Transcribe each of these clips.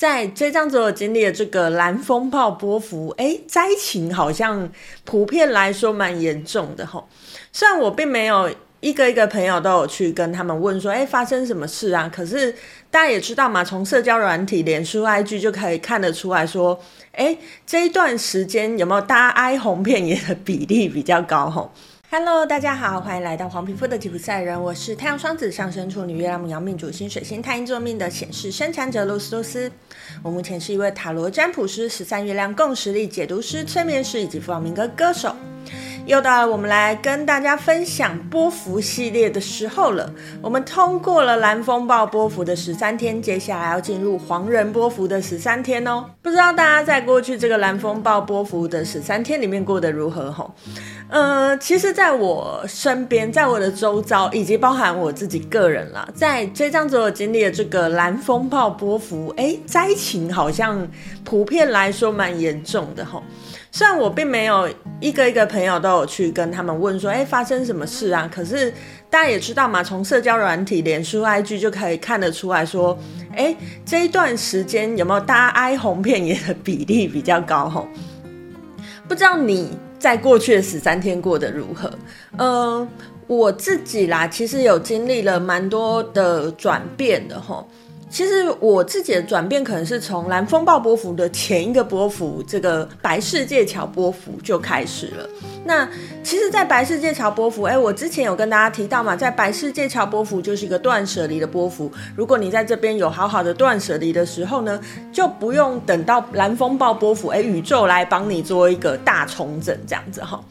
在这张所有经历的这个蓝风暴波幅，哎，灾情好像普遍来说蛮严重的吼。虽然我并没有一个一个朋友都有去跟他们问说，哎，发生什么事啊？可是大家也知道嘛，从社交软体、脸书、IG 就可以看得出来说，哎，这一段时间有没有大家哀鸿遍野的比例比较高吼？Hello，大家好，欢迎来到黄皮肤的吉普赛人，我是太阳双子上升处女月亮牡羊命主星水星太阴座命的显示生产者露丝露丝。我目前是一位塔罗占卜师、十三月亮共识力解读师、催眠师以及弗朗明哥歌手。又到了我们来跟大家分享波幅系列的时候了。我们通过了蓝风暴波幅的十三天，接下来要进入黄人波幅的十三天哦。不知道大家在过去这个蓝风暴波幅的十三天里面过得如何？吼，呃，其实在我身边，在我的周遭，以及包含我自己个人啦，在这张所有经历的这个蓝风暴波幅，哎，灾情好像普遍来说蛮严重的吼。虽然我并没有一个一个朋友都有去跟他们问说，哎，发生什么事啊？可是大家也知道嘛，从社交软体、脸书、IG 就可以看得出来说，哎，这一段时间有没有大家哀鸿遍野的比例比较高？吼，不知道你在过去的十三天过得如何？嗯、我自己啦，其实有经历了蛮多的转变的，吼。其实我自己的转变可能是从蓝风暴波符的前一个波符，这个白世界桥波符就开始了。那其实，在白世界桥波符，哎，我之前有跟大家提到嘛，在白世界桥波符就是一个断舍离的波符。如果你在这边有好好的断舍离的时候呢，就不用等到蓝风暴波符，哎，宇宙来帮你做一个大重整，这样子哈。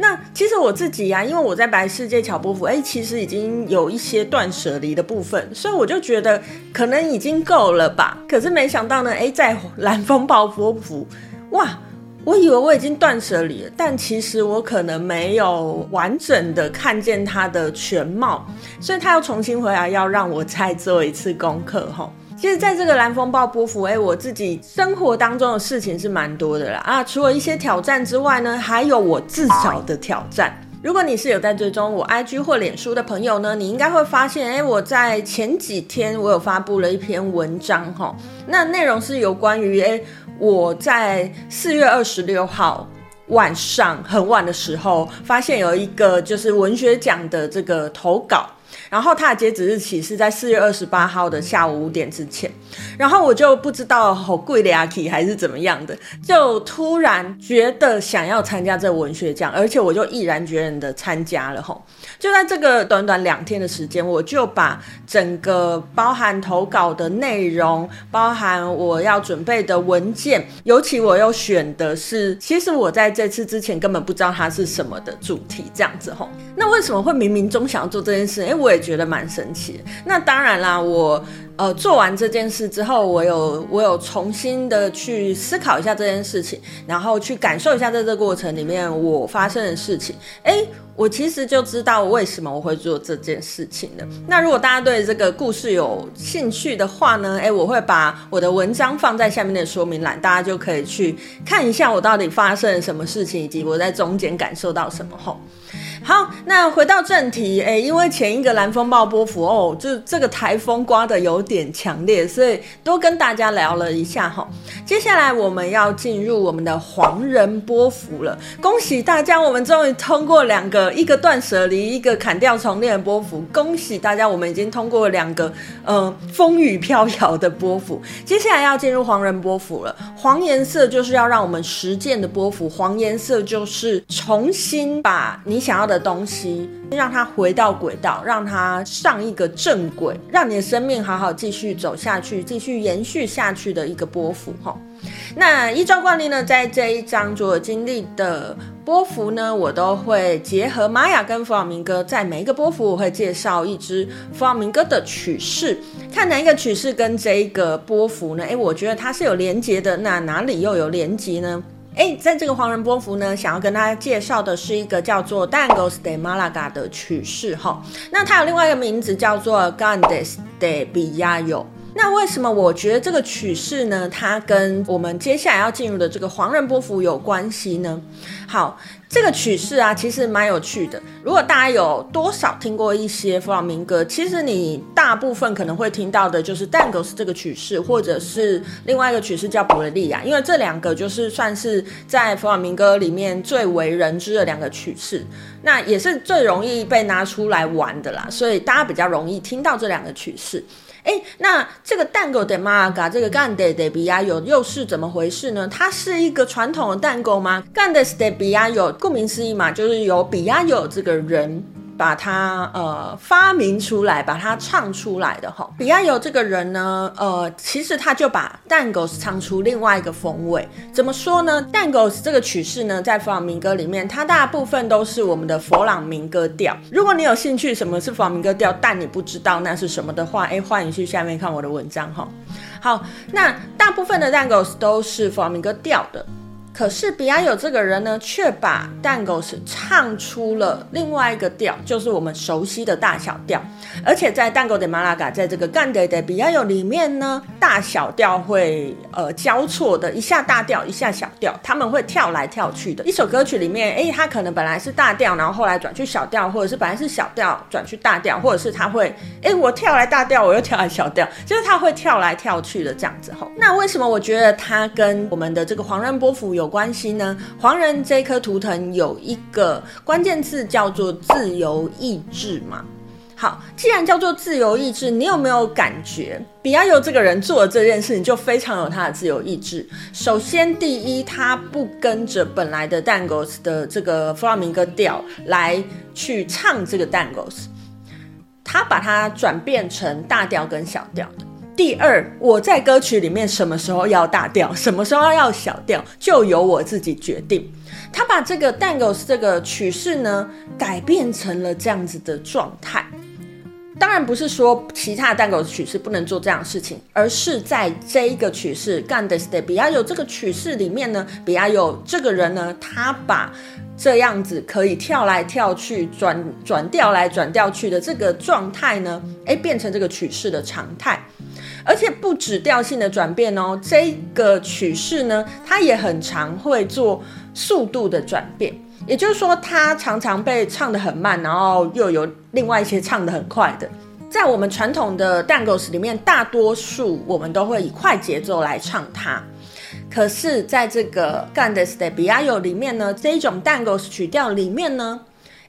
那其实我自己呀、因为我在白世界桥波符，哎，其实已经有一些断舍离的部分，所以我就觉得可能已经够了吧。可是没想到呢，哎，在蓝风暴波符，哇，我以为我已经断舍离了，但其实我可能没有完整的看见它的全貌，所以他要重新回来，要让我再做一次功课，哈。其实，在这个蓝风暴波幅，哎，我自己生活当中的事情是蛮多的啦。啊，除了一些挑战之外呢，还有我自找的挑战。如果你是有在追踪我 IG 或脸书的朋友呢，你应该会发现，哎，我在前几天我有发布了一篇文章，哈，那内容是有关于，哎，我在四月二十六号晚上很晚的时候，发现有一个就是文学奖的这个投稿。然后它的截止日期是在四月二十八号的下午五点之前，然后我就不知道好贵的阿 K 还是怎么样的，就突然觉得想要参加这文学奖，而且我就毅然决然的参加了吼。就在这个短短两天的时间，我就把整个包含投稿的内容，包含我要准备的文件，尤其我又选的是，其实我在这次之前根本不知道它是什么的主题，这样子吼。那为什么会冥冥中想要做这件事？哎，我也。觉得蛮神奇。那当然啦，我呃做完这件事之后，我有我有重新的去思考一下这件事情，然后去感受一下在这个过程里面我发生的事情。哎，我其实就知道为什么我会做这件事情的。那如果大家对这个故事有兴趣的话呢，哎，我会把我的文章放在下面的说明栏，大家就可以去看一下我到底发生了什么事情，以及我在中间感受到什么后。好，那回到正题，哎，因为前一个蓝风暴波幅哦，就这个台风刮得有点强烈，所以多跟大家聊了一下哈。接下来我们要进入我们的黄人波幅了，恭喜大家，我们终于通过两个，一个断舍离，一个砍掉重练的波幅，恭喜大家，我们已经通过两个，呃，风雨飘摇的波幅。接下来要进入黄人波幅了，黄颜色就是要让我们实践的波幅，黄颜色就是重新把你想要的东西，让它回到轨道，让它上一个正轨，让你的生命好好继续走下去，继续延续下去的一个波幅哈。那依照惯例呢，在这一章所经历的波幅呢，我都会结合玛雅跟弗朗明哥，在每一个波幅我会介绍一支弗朗明哥的曲式，看哪一个曲式跟这一个波幅呢？诶，我觉得它是有连接的，那哪里又有连接呢？哎，在这个黄人波福呢，想要跟大家介绍的是一个叫做 Dangos de Malaga 的曲式哈。那它有另外一个名字叫做 Gandes de Villayo。那为什么我觉得这个曲式呢，它跟我们接下来要进入的这个黄人波符有关系呢？好，这个曲式啊，其实蛮有趣的。如果大家有多少听过一些弗朗明哥，其实你大部分可能会听到的就是蛋戈斯这个曲式，或者是另外一个曲式叫博雷利亚，因为这两个就是算是在弗朗明哥里面最为人知的两个曲式，那也是最容易被拿出来玩的啦，所以大家比较容易听到这两个曲式。哎，那这个 Tango de Malaga，这个 Cante de Biallo 又是怎么回事呢？它是一个传统的蛋糕吗？Cante de Biallo，顾名思义嘛，就是由 Biallo 这个人。把它呃发明出来，把它唱出来的哈。比亚尤这个人呢，呃，其实他就把 Tangos 唱出另外一个风味。怎么说呢？Tangos 这个曲式呢，在弗朗明哥里面，它大部分都是我们的弗朗明哥调。如果你有兴趣什么是弗朗明哥调，但你不知道那是什么的话，哎，欢迎去下面看我的文章哈。好，那大部分的 Tangos 都是弗朗明哥调的。可是比亚友这个人呢，却把 Tangos 唱出了另外一个调，就是我们熟悉的大小调。而且在 Tango de Malaga，在这个 Cante de Biallo 里面呢，大小调会呃交错的，一下大调，一下小调，他们会跳来跳去的。一首歌曲里面，哎，他可能本来是大调，然后后来转去小调，或者是本来是小调转去大调，或者是他会，哎，我跳来大调，我又跳来小调，就是他会跳来跳去的这样子吼。那为什么我觉得他跟我们的这个黄仁波符有关系呢？黄人这颗图腾有一个关键字叫做自由意志嘛。好，既然叫做自由意志，你有没有感觉比亚尤这个人做的这件事情就非常有他的自由意志？首先，第一，他不跟着本来的 Dangos 的这个弗朗明哥调来去唱这个 Dangos，他把它转变成大调跟小调。第二，我在歌曲里面什么时候要大调，什么时候要小调，就由我自己决定。他把这个 Tangos 这个曲式呢，改变成了这样子的状态。当然不是说其他的 Tango 曲式不能做这样的事情，而是在这一个曲式 Cante de b i a o 这个曲式里面呢，比亚尤这个人呢，他把这样子可以跳来跳去、转转调来转调去的这个状态呢，哎，变成这个曲式的常态。而且不止调性的转变哦，这个曲式呢，它也很常会做速度的转变。也就是说，它常常被唱得很慢，然后又有另外一些唱得很快的。在我们传统的 Dangos 里面，大多数我们都会以快节奏来唱它。可是，在这个 Cante de Biallo 里面呢，这一种 Dangos 曲调里面呢。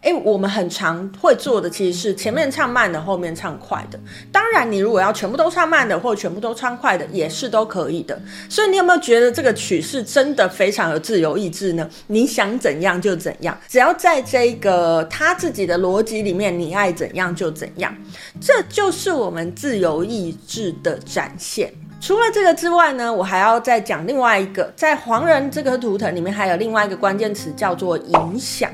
哎，我们很常会做的其实是前面唱慢的，后面唱快的。当然，你如果要全部都唱慢的，或全部都唱快的，也是都可以的。所以，你有没有觉得这个曲式真的非常有自由意志呢？你想怎样就怎样，只要在这个他自己的逻辑里面，你爱怎样就怎样。这就是我们自由意志的展现。除了这个之外呢，我还要再讲另外一个，在黄人这个图腾里面，还有另外一个关键词叫做影响。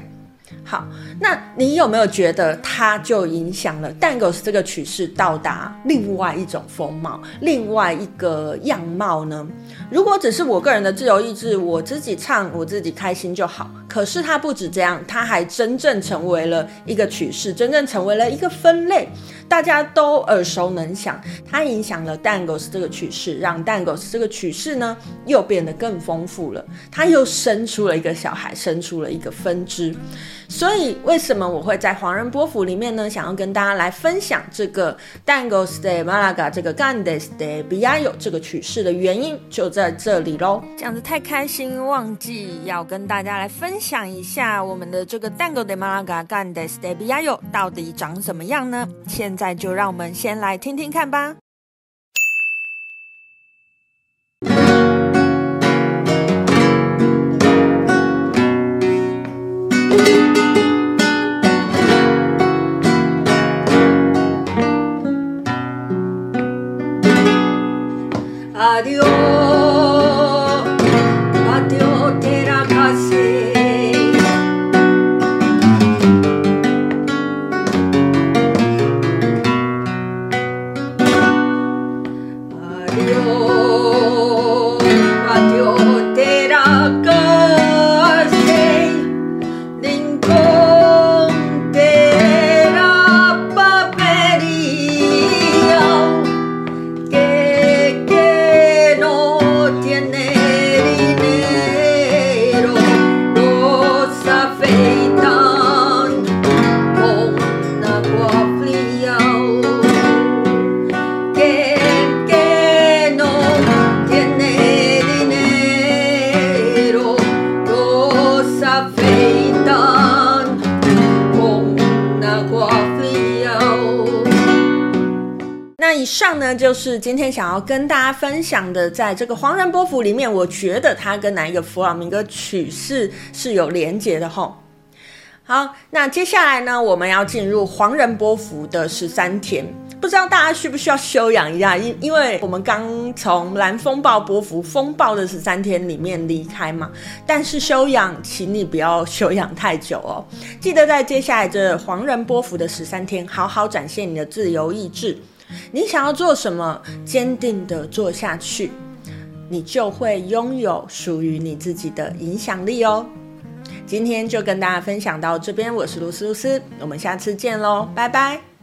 好，那你有没有觉得它就影响了 Dangos 这个曲式到达另外一种风貌、另外一个样貌呢？如果只是我个人的自由意志，我自己唱，我自己开心就好。可是它不止这样，它还真正成为了一个曲式，真正成为了一个分类。大家都耳熟能详，它影响了 Dangos 这个曲式，让 Dangos 这个曲式呢又变得更丰富了。它又生出了一个小孩，生出了一个分支。所以，为什么我会在黄人波府里面呢？想要跟大家来分享这个 Tangos de Malaga 这个 Cante de Biallo 这个曲式的原因，就在这里喽。讲得太开心，忘记要跟大家来分享一下我们的这个 Tango de Malaga Cante de Biallo 到底长什么样呢？现在就让我们先来听听看吧。上呢就是今天想要跟大家分享的，在这个黄人波符里面，我觉得它跟哪一个弗朗明哥曲式是有连结的吼。好，那接下来呢，我们要进入黄人波符的十三天，不知道大家需不需要休养一下？因因为我们刚从蓝风暴波符风暴的十三天里面离开嘛，但是休养，请你不要休养太久哦。记得在接下来这黄人波符的十三天，好好展现你的自由意志，你想要做什么，坚定的做下去，你就会拥有属于你自己的影响力哦。今天就跟大家分享到这边，我是露思露思，我们下次见喽，拜拜。